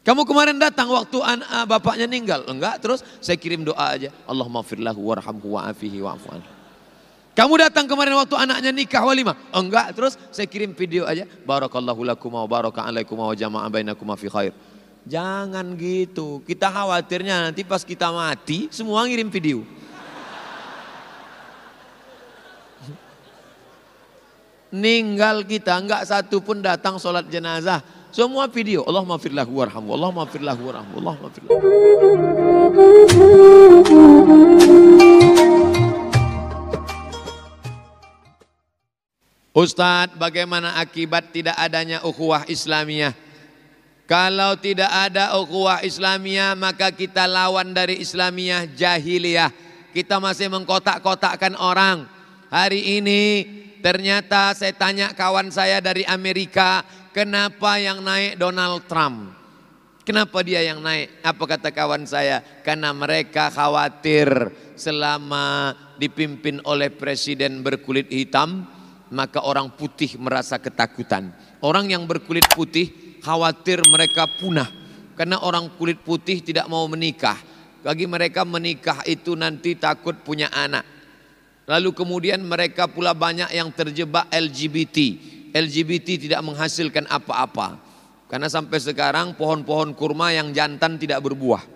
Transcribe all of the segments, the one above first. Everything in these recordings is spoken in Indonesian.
Kamu kemarin datang waktu an, uh, bapaknya meninggal. Enggak, terus saya kirim doa aja. Allah maafirlahu warhamhu wa'afihi wa'afu Kamu datang kemarin waktu anaknya nikah walimah. Enggak, terus saya kirim video aja. Barakallahu lakum wa baraka wa jama'a bainakum fi khair. Jangan gitu. Kita khawatirnya nanti pas kita mati semua ngirim video. Ninggal kita enggak satu pun datang sholat jenazah semua video. Allah maafirlahu warhamu. Allah maafirlahu warhamu. Allah maafirlahu. Ustadz, bagaimana akibat tidak adanya ukhuwah Islamiyah? Kalau tidak ada ukhuwah Islamiyah, maka kita lawan dari Islamiyah jahiliyah. Kita masih mengkotak-kotakkan orang. Hari ini ternyata saya tanya kawan saya dari Amerika, kenapa yang naik Donald Trump? Kenapa dia yang naik? Apa kata kawan saya? Karena mereka khawatir selama dipimpin oleh presiden berkulit hitam, maka orang putih merasa ketakutan. Orang yang berkulit putih khawatir mereka punah. Karena orang kulit putih tidak mau menikah. Bagi mereka menikah itu nanti takut punya anak. Lalu kemudian mereka pula banyak yang terjebak LGBT LGBT tidak menghasilkan apa-apa. Karena sampai sekarang pohon-pohon kurma yang jantan tidak berbuah.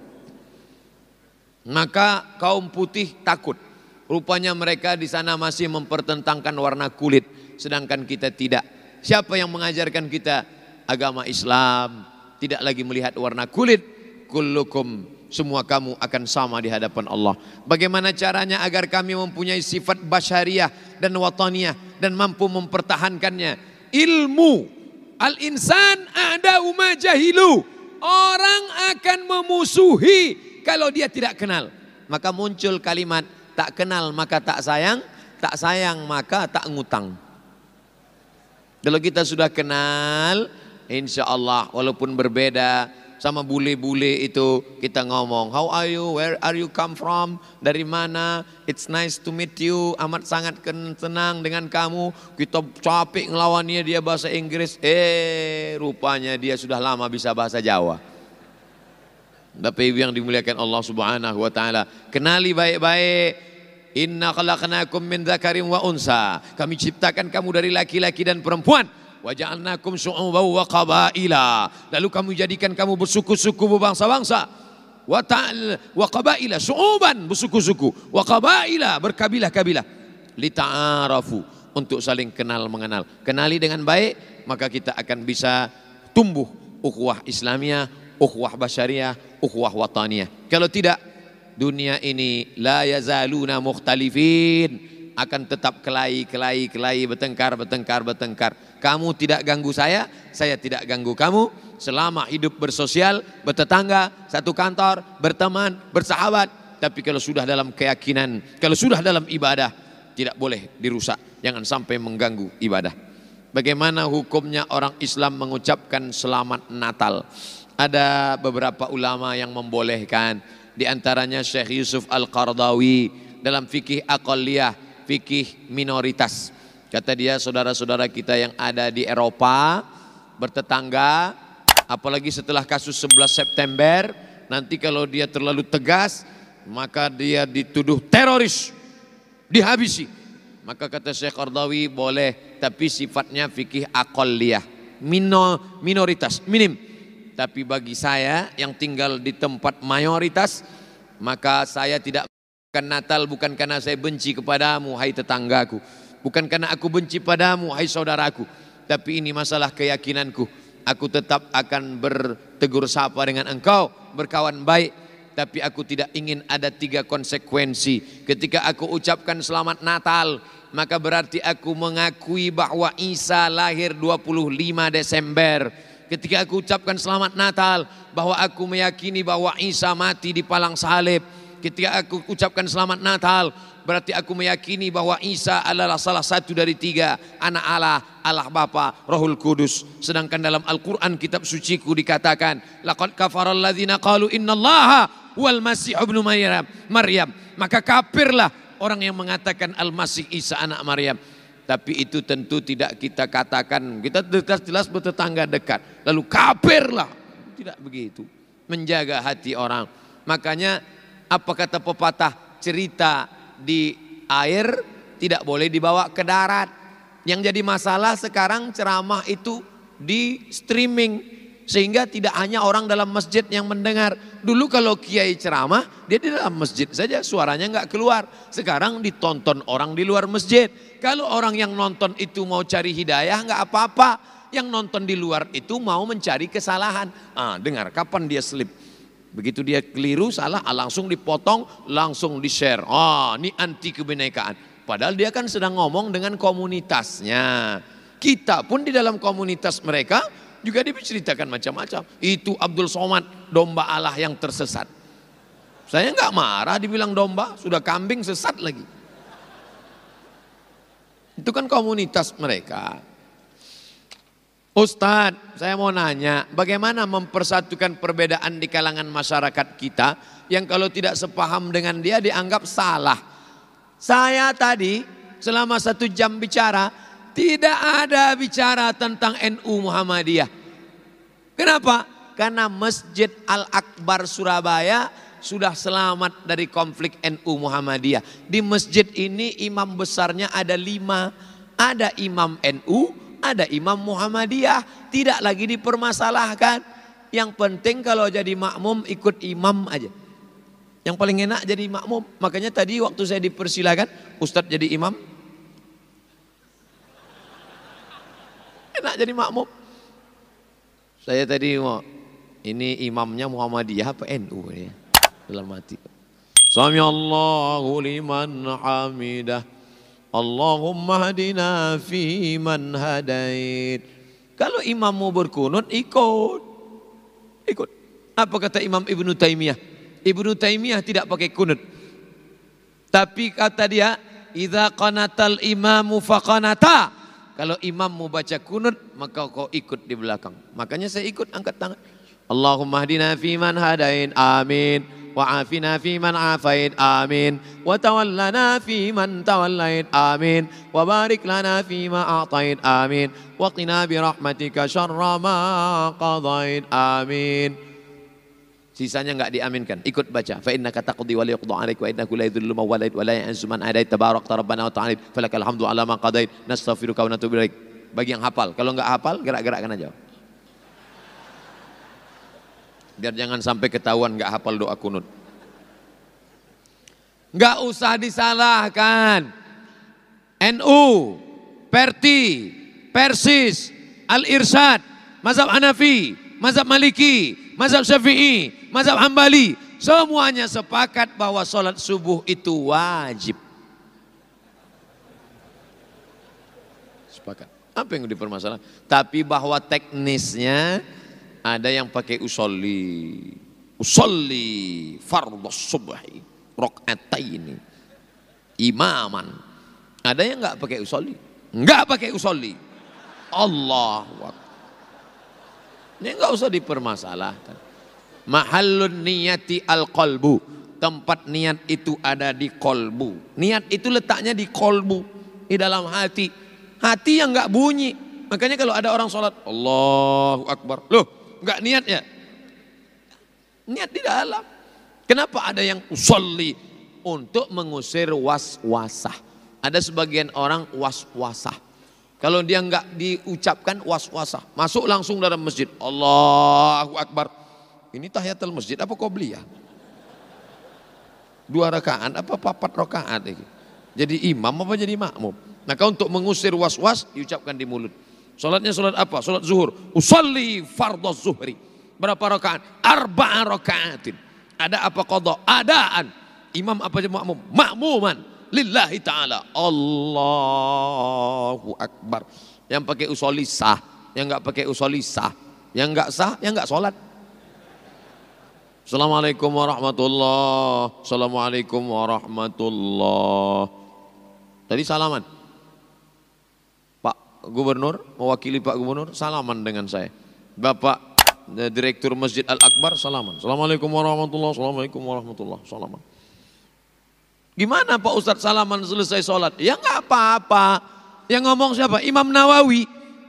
Maka kaum putih takut. Rupanya mereka di sana masih mempertentangkan warna kulit, sedangkan kita tidak. Siapa yang mengajarkan kita agama Islam? Tidak lagi melihat warna kulit. Kullukum semua kamu akan sama di hadapan Allah. Bagaimana caranya agar kami mempunyai sifat basyariah dan wataniyah dan mampu mempertahankannya? Ilmu. Al-insan ada umma jahilu. Orang akan memusuhi kalau dia tidak kenal. Maka muncul kalimat tak kenal maka tak sayang, tak sayang maka tak ngutang. Kalau kita sudah kenal, insya Allah walaupun berbeda, sama bule-bule itu kita ngomong how are you? Where are you come from? Dari mana? It's nice to meet you. Amat sangat senang dengan kamu. Kita capek ngelawannya dia bahasa Inggris. Eh rupanya dia sudah lama bisa bahasa Jawa. Bapak Ibu yang dimuliakan Allah Subhanahu wa taala kenali baik-baik. Inna khalaqnakum min dzakarin wa unsa. Kami ciptakan kamu dari laki-laki dan perempuan Waja'alnakum syu'uban wa qabaila. Lalu kami jadikan kamu bersuku-suku berbangsa-bangsa. Wa ta'al wa qabaila syu'uban bersuku-suku wa qabaila berkabilah-kabilah. Lita'arafu untuk saling kenal mengenal. Kenali dengan baik maka kita akan bisa tumbuh ukhuwah Islamiyah, ukhuwah basyariah, ukhuwah wataniyah. Kalau tidak dunia ini la yazaluna mukhtalifin akan tetap kelahi, kelahi, kelahi, bertengkar, bertengkar, bertengkar. Kamu tidak ganggu saya, saya tidak ganggu kamu. Selama hidup bersosial, bertetangga, satu kantor, berteman, bersahabat. Tapi kalau sudah dalam keyakinan, kalau sudah dalam ibadah, tidak boleh dirusak. Jangan sampai mengganggu ibadah. Bagaimana hukumnya orang Islam mengucapkan selamat Natal? Ada beberapa ulama yang membolehkan. Di antaranya Syekh Yusuf Al-Qardawi dalam fikih akaliyah fikih minoritas. Kata dia saudara-saudara kita yang ada di Eropa, bertetangga, apalagi setelah kasus 11 September, nanti kalau dia terlalu tegas, maka dia dituduh teroris, dihabisi. Maka kata Syekh Qardawi boleh, tapi sifatnya fikih akoliyah, Mino, minoritas, minim. Tapi bagi saya yang tinggal di tempat mayoritas, maka saya tidak Bukan Natal bukan karena saya benci kepadamu hai tetanggaku. Bukan karena aku benci padamu hai saudaraku. Tapi ini masalah keyakinanku. Aku tetap akan bertegur sapa dengan engkau. Berkawan baik. Tapi aku tidak ingin ada tiga konsekuensi. Ketika aku ucapkan selamat Natal. Maka berarti aku mengakui bahwa Isa lahir 25 Desember. Ketika aku ucapkan selamat Natal. Bahwa aku meyakini bahwa Isa mati di palang salib Ketika aku ucapkan selamat Natal, berarti aku meyakini bahwa Isa adalah salah satu dari tiga anak Allah, Allah Bapa, Rohul Kudus. Sedangkan dalam Al-Quran kitab suciku dikatakan, laqad ladzina qalu innallaha wal masih ibnu Maryam. Maryam. Maka kafirlah orang yang mengatakan Al-Masih Isa anak Maryam. Tapi itu tentu tidak kita katakan. Kita jelas-jelas bertetangga dekat. Lalu kafirlah tidak begitu. Menjaga hati orang. Makanya apa kata pepatah cerita di air tidak boleh dibawa ke darat. Yang jadi masalah sekarang ceramah itu di streaming sehingga tidak hanya orang dalam masjid yang mendengar. Dulu kalau kiai ceramah, dia di dalam masjid saja suaranya nggak keluar. Sekarang ditonton orang di luar masjid. Kalau orang yang nonton itu mau cari hidayah nggak apa-apa. Yang nonton di luar itu mau mencari kesalahan. Ah, dengar kapan dia slip. Begitu dia keliru, salah, ah, langsung dipotong, langsung di-share. Ah, ini anti kebinekaan. Padahal dia kan sedang ngomong dengan komunitasnya. Kita pun di dalam komunitas mereka juga diceritakan macam-macam. Itu Abdul Somad, domba Allah yang tersesat. Saya nggak marah dibilang domba, sudah kambing sesat lagi. Itu kan komunitas mereka. Ustadz, saya mau nanya, bagaimana mempersatukan perbedaan di kalangan masyarakat kita yang kalau tidak sepaham dengan dia dianggap salah. Saya tadi selama satu jam bicara, tidak ada bicara tentang NU Muhammadiyah. Kenapa? Karena Masjid Al-Akbar Surabaya sudah selamat dari konflik NU Muhammadiyah. Di masjid ini imam besarnya ada lima. Ada imam NU, ada imam Muhammadiyah. Tidak lagi dipermasalahkan. Yang penting kalau jadi makmum ikut imam aja. Yang paling enak jadi makmum. Makanya tadi waktu saya dipersilakan, Ustadz jadi imam, enak jadi makmum. Saya tadi mau ini imamnya Muhammadiyah apa NU ya? Dalam hati. Sami Allahu liman hamidah. Allahumma hadina fi man hadait. Kalau imammu berkunut ikut. Ikut. Apa kata Imam Ibnu Taimiyah? Ibnu Taimiyah tidak pakai kunut. Tapi kata dia, "Idza qanatal imamu faqanata." Kalau imam mau baca kunut, maka kau ikut di belakang. Makanya saya ikut angkat tangan. Allahumma hadina fi man hadain, amin. Wa tawallana fi man tawallait, amin. Wa barik lana fi ma a'tait, amin. Wa qina bi rahmatika syarra ma qadait, amin. Sisanya enggak diaminkan. Ikut baca. Fa innaka taqdi wa la yuqda 'alaik wa innahu la yudhillu man walait wa la ya'izzu man adait tabarak rabbana wa ta'ala falakal hamdu 'ala ma qadait nastaghfiruka wa natubu ilaik. Bagi yang hafal. Kalau enggak hafal gerak-gerakkan aja. Biar jangan sampai ketahuan enggak hafal doa kunut. Enggak usah disalahkan. NU, Perti, Persis, Al-Irsyad, Mazhab Hanafi, Mazhab Maliki, Mazhab Syafi'i, mazhab Hambali, semuanya sepakat bahwa sholat subuh itu wajib. Sepakat. Apa yang dipermasalahkan? Tapi bahwa teknisnya ada yang pakai usolli. Usolli fardhu subhi ini imaman. Ada yang enggak pakai usolli. Enggak pakai usolli. Allah Ini enggak usah dipermasalahkan. Mahallun niyati al-qalbu. Tempat niat itu ada di kolbu. Niat itu letaknya di kolbu. Di dalam hati. Hati yang nggak bunyi. Makanya kalau ada orang sholat. Allahu Akbar. Loh nggak niat ya? Niat di dalam. Kenapa ada yang usolli? Untuk mengusir was-wasah. Ada sebagian orang was-wasah. Kalau dia nggak diucapkan was-wasah. Masuk langsung dalam masjid. Allahu Akbar ini tahiyatul masjid apa qobliyah? Dua rakaat apa papat rakaat? Jadi imam apa jadi makmum? Maka untuk mengusir was-was diucapkan di mulut. Salatnya salat apa? Salat zuhur. Usalli fardhu zuhri. Berapa rakaat? Arba'a rakaatin. Ada apa qada? Adaan. Imam apa jadi makmum? Makmuman. Lillahi ta'ala. Allahu Akbar. Yang pakai usolli sah. Yang enggak pakai usolli sah. Yang enggak sah, yang enggak sholat. Assalamualaikum warahmatullah. Assalamualaikum warahmatullah. Tadi salaman. Gubernur, mewakili Pak Gubernur, salaman dengan saya. Bapak eh, Direktur Masjid Al-Akbar, salaman. Assalamualaikum warahmatullah. Assalamualaikum warahmatullah. Salaman. Gimana Pak Ustadz salaman selesai sholat? Ya nggak apa-apa. Yang ngomong siapa? Imam Nawawi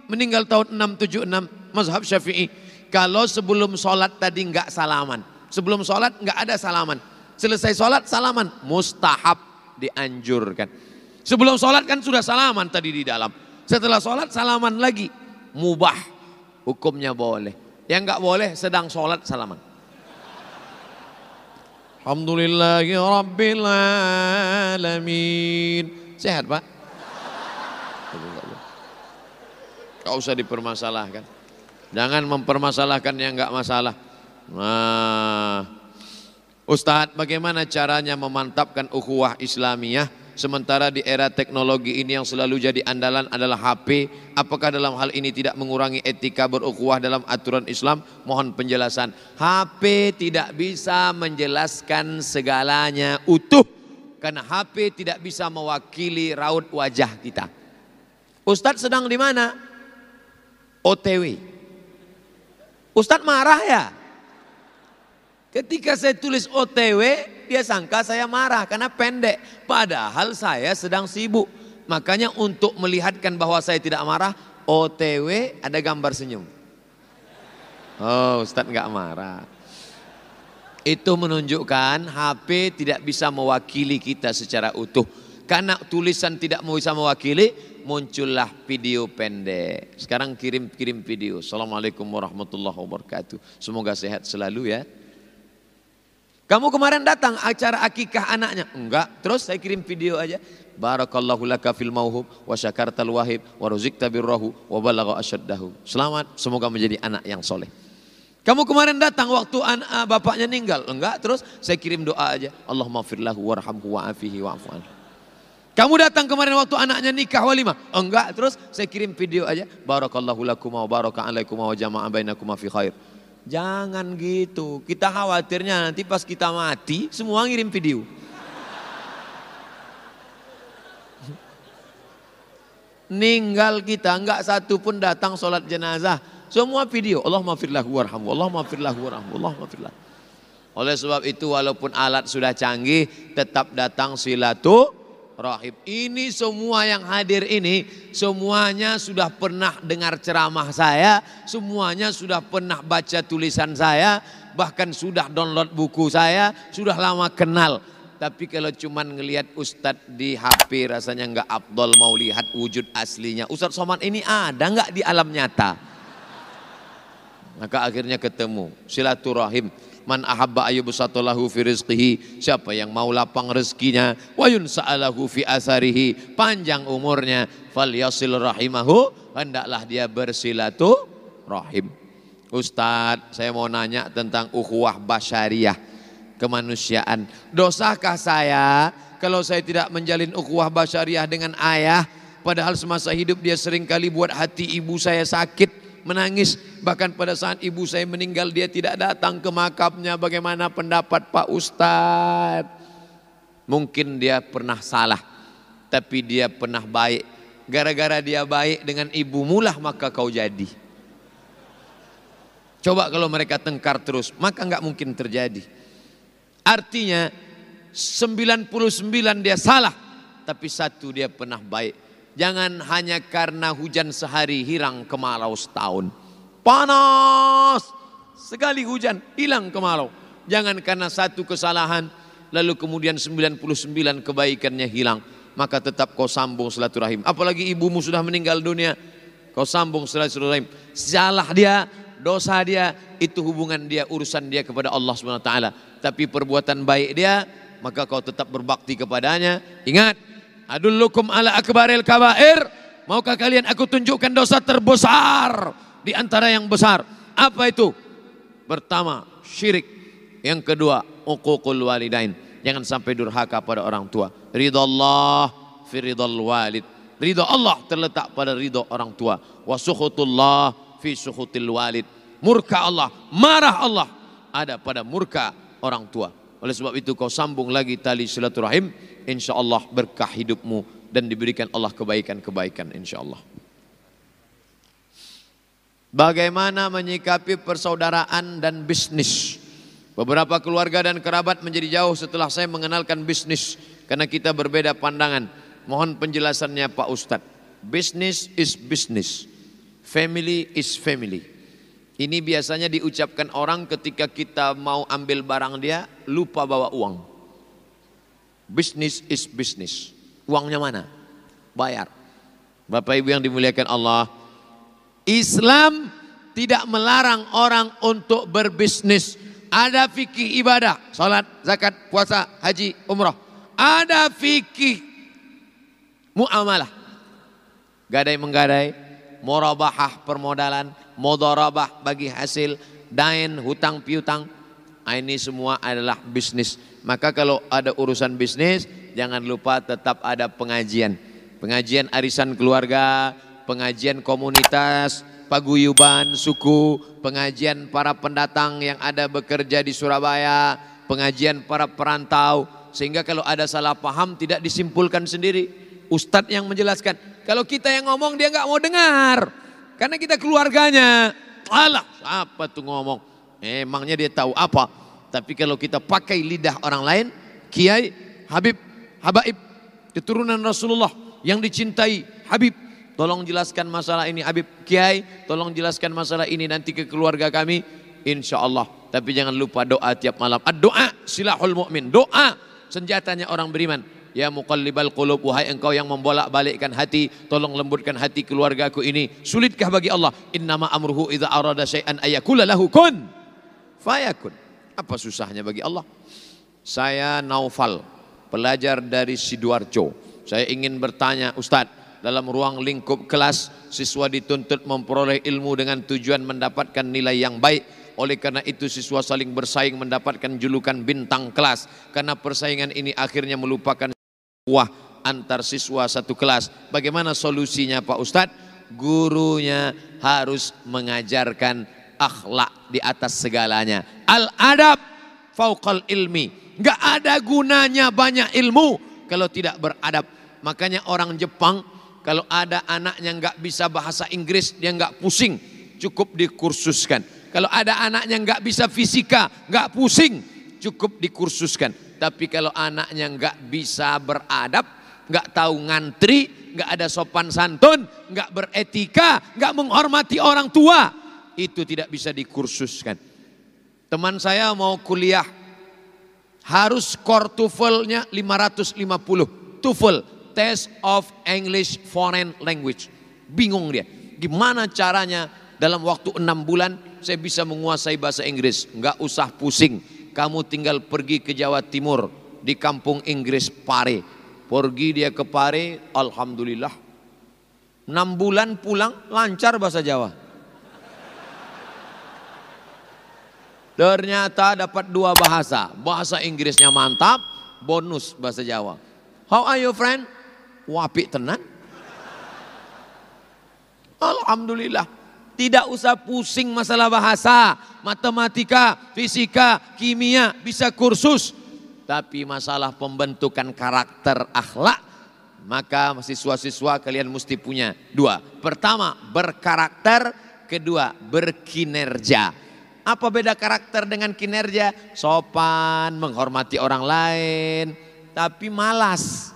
meninggal tahun 676 mazhab Syafi'i. Kalau sebelum sholat tadi nggak salaman. Sebelum sholat nggak ada salaman. Selesai sholat salaman. Mustahab dianjurkan. Sebelum sholat kan sudah salaman tadi di dalam. Setelah sholat salaman lagi. Mubah. Hukumnya boleh. Yang nggak boleh sedang sholat salaman. Alhamdulillahi Rabbil Alamin. Sehat Pak? Gak usah dipermasalahkan. Jangan mempermasalahkan yang nggak masalah. Nah, Ustadz, bagaimana caranya memantapkan ukhuwah Islamiyah sementara di era teknologi ini yang selalu jadi andalan adalah HP? Apakah dalam hal ini tidak mengurangi etika berukhuwah dalam aturan Islam? Mohon penjelasan. HP tidak bisa menjelaskan segalanya utuh karena HP tidak bisa mewakili raut wajah kita. Ustadz sedang di mana? OTW. Ustadz marah ya? Ketika saya tulis OTW, dia sangka saya marah karena pendek. Padahal saya sedang sibuk. Makanya untuk melihatkan bahwa saya tidak marah, OTW ada gambar senyum. Oh Ustadz nggak marah. Itu menunjukkan HP tidak bisa mewakili kita secara utuh. Karena tulisan tidak bisa mewakili, muncullah video pendek. Sekarang kirim-kirim video. Assalamualaikum warahmatullahi wabarakatuh. Semoga sehat selalu ya. Kamu kemarin datang acara akikah anaknya? Enggak. Terus saya kirim video aja. Barakallahu laka fil mauhub wa syakartal wahib wa ruzikta birrahu wa balagha asyaddahu. Selamat, semoga menjadi anak yang soleh. Kamu kemarin datang waktu anak, ah, bapaknya meninggal? Enggak, terus saya kirim doa aja. Allahumma firlahu warhamhu wa'afihi wa'afu anhu. Kamu datang kemarin waktu anaknya nikah walimah? Enggak, terus saya kirim video aja. Barakallahu lakum wa baraka alaikum wa jama'a bainakum fi khair. Jangan gitu. Kita khawatirnya nanti pas kita mati semua ngirim video. Ninggal kita enggak satu pun datang sholat jenazah. Semua video. Allah maafirlahu warhamu. Allah maafirlahu warhamu. Allah maafirlahu. Oleh sebab itu walaupun alat sudah canggih tetap datang silatu rahim. Ini semua yang hadir ini semuanya sudah pernah dengar ceramah saya, semuanya sudah pernah baca tulisan saya, bahkan sudah download buku saya, sudah lama kenal. Tapi kalau cuman ngelihat Ustadz di HP rasanya nggak abdol mau lihat wujud aslinya. Ustadz Somad ini ada nggak di alam nyata? Maka akhirnya ketemu silaturahim Man ahabba ayyubsatalahu fi rizqihi. Siapa yang mau lapang rezekinya. Wa yunsa'alahu fi asarihi. Panjang umurnya. Fal yasil rahimahu. Hendaklah dia bersilatu rahim. Ustadz, saya mau nanya tentang ukhuwah basyariah. Kemanusiaan. Dosakah saya kalau saya tidak menjalin ukhuwah basyariah dengan ayah. Padahal semasa hidup dia sering kali buat hati ibu saya sakit menangis. Bahkan pada saat ibu saya meninggal dia tidak datang ke makamnya. Bagaimana pendapat Pak Ustadz? Mungkin dia pernah salah. Tapi dia pernah baik. Gara-gara dia baik dengan ibu mulah maka kau jadi. Coba kalau mereka tengkar terus, maka nggak mungkin terjadi. Artinya 99 dia salah, tapi satu dia pernah baik. Jangan hanya karena hujan sehari hilang kemarau setahun. Panas sekali hujan hilang kemarau. Jangan karena satu kesalahan lalu kemudian 99 kebaikannya hilang. Maka tetap kau sambung silaturahim. Apalagi ibumu sudah meninggal dunia. Kau sambung silaturahim. Salah dia, dosa dia, itu hubungan dia, urusan dia kepada Allah SWT. Tapi perbuatan baik dia, maka kau tetap berbakti kepadanya. Ingat, Adullukum ala akbaril kabair. Maukah kalian aku tunjukkan dosa terbesar di antara yang besar? Apa itu? Pertama, syirik. Yang kedua, uququl walidain. Jangan sampai durhaka pada orang tua. Ridha Allah fi ridhal walid. Ridha Allah terletak pada ridha orang tua. Wa sukhutullah fi sukhutil walid. Murka Allah, marah Allah ada pada murka orang tua. Oleh sebab itu kau sambung lagi tali silaturahim insya Allah berkah hidupmu dan diberikan Allah kebaikan-kebaikan insya Allah. Bagaimana menyikapi persaudaraan dan bisnis? Beberapa keluarga dan kerabat menjadi jauh setelah saya mengenalkan bisnis karena kita berbeda pandangan. Mohon penjelasannya Pak Ustadz. Business is business. Family is family. Ini biasanya diucapkan orang ketika kita mau ambil barang dia, lupa bawa uang. Business is business. Uangnya mana? Bayar. Bapak Ibu yang dimuliakan Allah, Islam tidak melarang orang untuk berbisnis. Ada fikih ibadah, salat, zakat, puasa, haji, umrah. Ada fikih muamalah. Gadai menggadai, morabahah permodalan, modorabah bagi hasil, dain, hutang piutang. Nah, ini semua adalah bisnis. Maka kalau ada urusan bisnis, jangan lupa tetap ada pengajian. Pengajian arisan keluarga, pengajian komunitas, paguyuban suku, pengajian para pendatang yang ada bekerja di Surabaya, pengajian para perantau, sehingga kalau ada salah paham tidak disimpulkan sendiri. Ustadz yang menjelaskan. Kalau kita yang ngomong dia nggak mau dengar, karena kita keluarganya. Alah, apa tuh ngomong? Emangnya dia tahu apa? Tapi kalau kita pakai lidah orang lain, Kiai, Habib, Habaib, keturunan Rasulullah yang dicintai, Habib, Tolong jelaskan masalah ini Habib Kiai, tolong jelaskan masalah ini nanti ke keluarga kami. Insya Allah. Tapi jangan lupa doa tiap malam. Doa silahul mu'min. Doa senjatanya orang beriman. Ya muqallibal qulub wahai engkau yang membolak balikkan hati, tolong lembutkan hati keluargaku ini. Sulitkah bagi Allah? Innama amruhu idza arada syai'an ayakula lahu kun fayakun. Apa susahnya bagi Allah? Saya Naufal, pelajar dari Sidoarjo. Saya ingin bertanya, Ustadz, dalam ruang lingkup kelas siswa dituntut memperoleh ilmu dengan tujuan mendapatkan nilai yang baik oleh karena itu siswa saling bersaing mendapatkan julukan bintang kelas karena persaingan ini akhirnya melupakan wah antar siswa satu kelas. Bagaimana solusinya Pak Ustadz? Gurunya harus mengajarkan akhlak di atas segalanya. Al adab fauqal ilmi. Nggak ada gunanya banyak ilmu kalau tidak beradab. Makanya orang Jepang kalau ada anaknya nggak bisa bahasa Inggris, dia nggak pusing, cukup dikursuskan. Kalau ada anaknya nggak bisa fisika, nggak pusing, cukup dikursuskan. Tapi kalau anaknya nggak bisa beradab, nggak tahu ngantri, nggak ada sopan santun, nggak beretika, nggak menghormati orang tua, itu tidak bisa dikursuskan. Teman saya mau kuliah, harus skor TOEFL-nya 550. TOEFL Test of English Foreign Language. Bingung dia. Gimana caranya dalam waktu enam bulan saya bisa menguasai bahasa Inggris. Enggak usah pusing. Kamu tinggal pergi ke Jawa Timur di kampung Inggris Pare. Pergi dia ke Pare, Alhamdulillah. Enam bulan pulang lancar bahasa Jawa. Ternyata dapat dua bahasa. Bahasa Inggrisnya mantap, bonus bahasa Jawa. How are you friend? Wapi tenan. Alhamdulillah. Tidak usah pusing masalah bahasa, matematika, fisika, kimia, bisa kursus. Tapi masalah pembentukan karakter akhlak, maka siswa-siswa kalian mesti punya dua. Pertama, berkarakter. Kedua, berkinerja. Apa beda karakter dengan kinerja? Sopan, menghormati orang lain, tapi malas.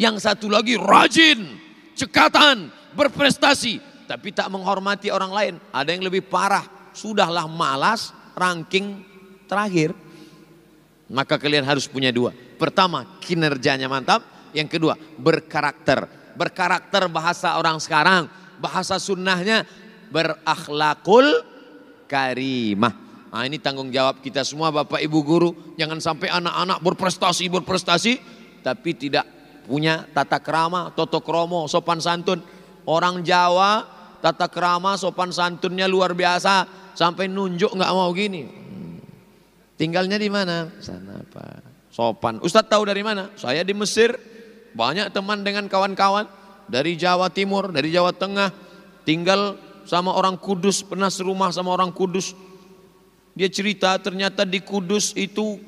Yang satu lagi rajin, cekatan, berprestasi, tapi tak menghormati orang lain. Ada yang lebih parah, sudahlah malas, ranking terakhir. Maka kalian harus punya dua. Pertama, kinerjanya mantap. Yang kedua, berkarakter. Berkarakter bahasa orang sekarang, bahasa sunnahnya berakhlakul karimah. Nah ini tanggung jawab kita semua Bapak Ibu Guru. Jangan sampai anak-anak berprestasi, berprestasi. Tapi tidak punya tata krama, toto kromo, sopan santun. Orang Jawa tata krama, sopan santunnya luar biasa. Sampai nunjuk nggak mau gini. Tinggalnya di mana? Sana Pak. Sopan. Ustadz tahu dari mana? Saya di Mesir. Banyak teman dengan kawan-kawan. Dari Jawa Timur, dari Jawa Tengah. Tinggal sama orang kudus. Pernah serumah sama orang kudus. Dia cerita ternyata di kudus itu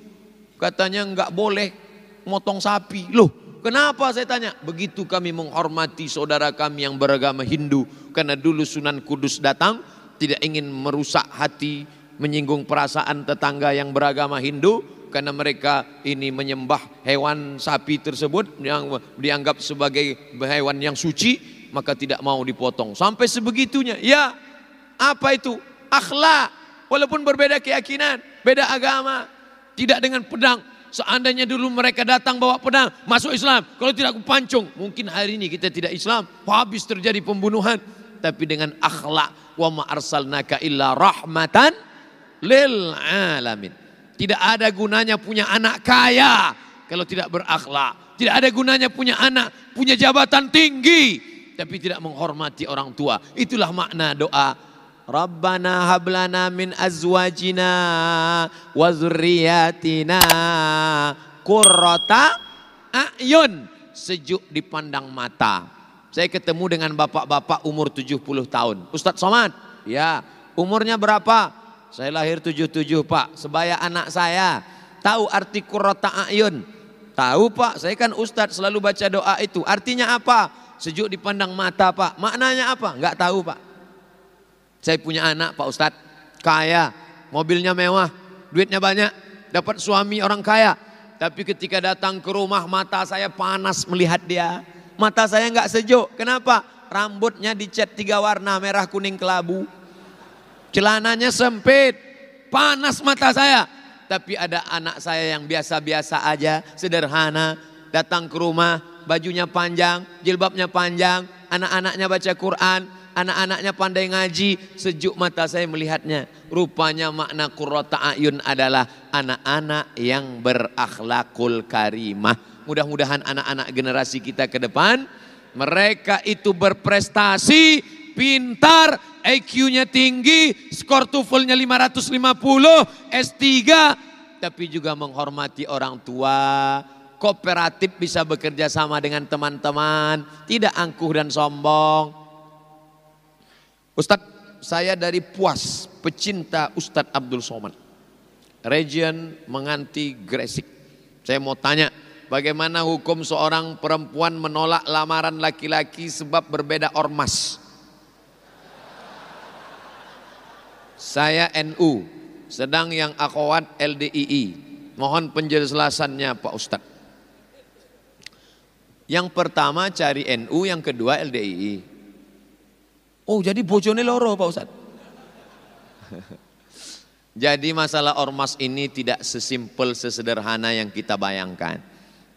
katanya nggak boleh motong sapi. Loh Kenapa saya tanya? Begitu kami menghormati saudara kami yang beragama Hindu. Karena dulu Sunan Kudus datang, tidak ingin merusak hati, menyinggung perasaan tetangga yang beragama Hindu. Karena mereka ini menyembah hewan sapi tersebut yang dianggap sebagai hewan yang suci. Maka tidak mau dipotong. Sampai sebegitunya. Ya apa itu? akhlak. Walaupun berbeda keyakinan, beda agama. Tidak dengan pedang. Seandainya dulu mereka datang bawa pedang, masuk Islam. Kalau tidak aku pancung. Mungkin hari ini kita tidak Islam. Habis terjadi pembunuhan. Tapi dengan akhlak. Wa ma arsalnaka illa rahmatan lil alamin. Tidak ada gunanya punya anak kaya kalau tidak berakhlak. Tidak ada gunanya punya anak, punya jabatan tinggi tapi tidak menghormati orang tua. Itulah makna doa Rabbana hablana min azwajina wa zurriyatina qurrata ayun sejuk dipandang mata. Saya ketemu dengan bapak-bapak umur 70 tahun. Ustadz Somad, ya umurnya berapa? Saya lahir 77 pak, sebaya anak saya. Tahu arti qurrata ayun? Tahu pak, saya kan ustadz selalu baca doa itu. Artinya apa? Sejuk dipandang mata pak. Maknanya apa? Enggak tahu pak. Saya punya anak Pak Ustadz, kaya, mobilnya mewah, duitnya banyak, dapat suami orang kaya. Tapi ketika datang ke rumah mata saya panas melihat dia. Mata saya nggak sejuk. Kenapa? Rambutnya dicat tiga warna merah kuning kelabu. Celananya sempit. Panas mata saya. Tapi ada anak saya yang biasa-biasa aja, sederhana. Datang ke rumah, bajunya panjang, jilbabnya panjang, anak-anaknya baca Quran, anak-anaknya pandai ngaji, sejuk mata saya melihatnya. Rupanya makna kurrota ayun adalah anak-anak yang berakhlakul karimah. Mudah-mudahan anak-anak generasi kita ke depan, mereka itu berprestasi, pintar, IQ-nya tinggi, skor TOEFL-nya 550, S3, tapi juga menghormati orang tua, kooperatif bisa bekerja sama dengan teman-teman, tidak angkuh dan sombong, Ustadz, saya dari Puas, pecinta Ustadz Abdul Somad. Region Menganti Gresik. Saya mau tanya, bagaimana hukum seorang perempuan menolak lamaran laki-laki sebab berbeda ormas? Saya NU, sedang yang akhwat LDII. Mohon penjelasannya Pak Ustadz. Yang pertama cari NU, yang kedua LDII. Oh jadi bojone loro Pak Ustaz. jadi masalah ormas ini tidak sesimpel sesederhana yang kita bayangkan.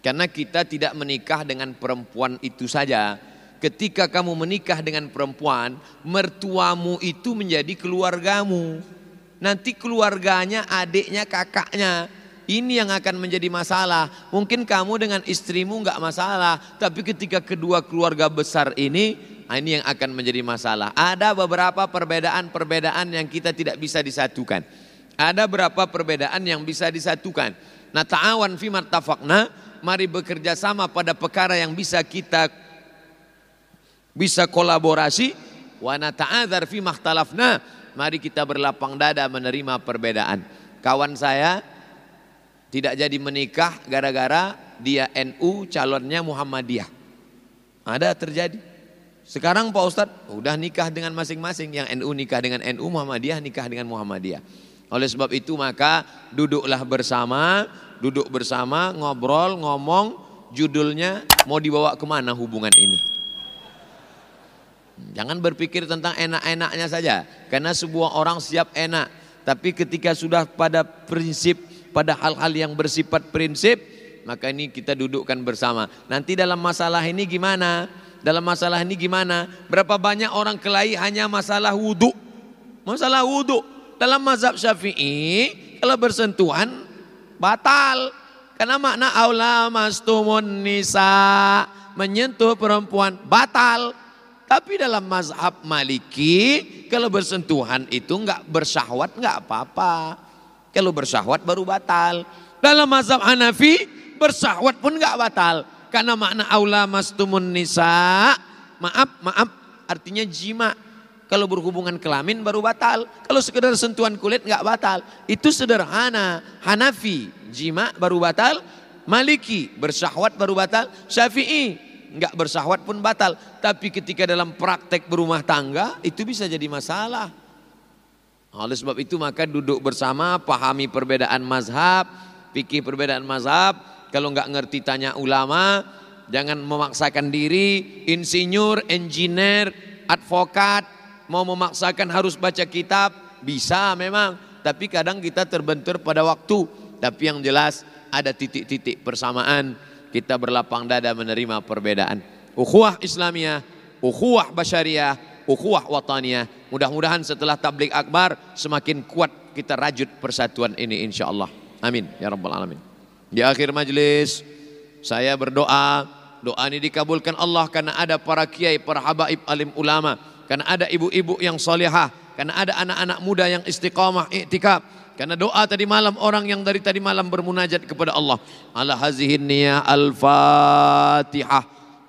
Karena kita tidak menikah dengan perempuan itu saja. Ketika kamu menikah dengan perempuan, mertuamu itu menjadi keluargamu. Nanti keluarganya, adiknya, kakaknya. Ini yang akan menjadi masalah. Mungkin kamu dengan istrimu nggak masalah, tapi ketika kedua keluarga besar ini ini yang akan menjadi masalah. Ada beberapa perbedaan-perbedaan yang kita tidak bisa disatukan. Ada beberapa perbedaan yang bisa disatukan. Nah ta'awan fi martafakna, mari bekerja sama pada perkara yang bisa kita bisa kolaborasi. Wa nata'adzar fi makhtalafna, mari kita berlapang dada menerima perbedaan. Kawan saya tidak jadi menikah gara-gara dia NU calonnya Muhammadiyah. Ada terjadi. Sekarang Pak Ustadz udah nikah dengan masing-masing. Yang NU nikah dengan NU, Muhammadiyah nikah dengan Muhammadiyah. Oleh sebab itu maka duduklah bersama, duduk bersama, ngobrol, ngomong, judulnya mau dibawa ke mana hubungan ini. Jangan berpikir tentang enak-enaknya saja. Karena sebuah orang siap enak. Tapi ketika sudah pada prinsip, pada hal-hal yang bersifat prinsip, maka ini kita dudukkan bersama. Nanti dalam masalah ini gimana? Dalam masalah ini gimana? Berapa banyak orang kelahi hanya masalah wudhu. Masalah wudhu. Dalam mazhab syafi'i, kalau bersentuhan, batal. Karena makna aula mastumun nisa, menyentuh perempuan, batal. Tapi dalam mazhab maliki, kalau bersentuhan itu enggak bersyahwat enggak apa-apa. Kalau bersyahwat baru batal. Dalam mazhab Hanafi, bersyahwat pun enggak batal. Karena makna aula mastumun nisa, maaf, maaf, artinya jima. Kalau berhubungan kelamin baru batal. Kalau sekedar sentuhan kulit nggak batal. Itu sederhana. Hanafi, jima baru batal. Maliki, bersyahwat baru batal. Syafi'i, nggak bersyahwat pun batal. Tapi ketika dalam praktek berumah tangga, itu bisa jadi masalah. Oleh sebab itu maka duduk bersama, pahami perbedaan mazhab, fikih perbedaan mazhab, kalau nggak ngerti tanya ulama, jangan memaksakan diri, insinyur, engineer, advokat, mau memaksakan harus baca kitab, Bisa memang, tapi kadang kita terbentur pada waktu. Tapi yang jelas ada titik-titik persamaan. Kita berlapang dada menerima perbedaan. Ukhuwah Islamiyah, ukhuwah Basyariah, ukhuwah Wataniyah. Mudah-mudahan setelah tablik akbar semakin kuat kita rajut persatuan ini insya Allah. Amin. Ya Rabbal Alamin. Di akhir majlis, saya berdoa. Doa ini dikabulkan Allah karena ada para kiai, para habaib alim ulama. Karena ada ibu-ibu yang solehah. Karena ada anak-anak muda yang istiqamah, iktikaf. Karena doa tadi malam orang yang dari tadi malam bermunajat kepada Allah. Ala hazihin niyah al-fatihah.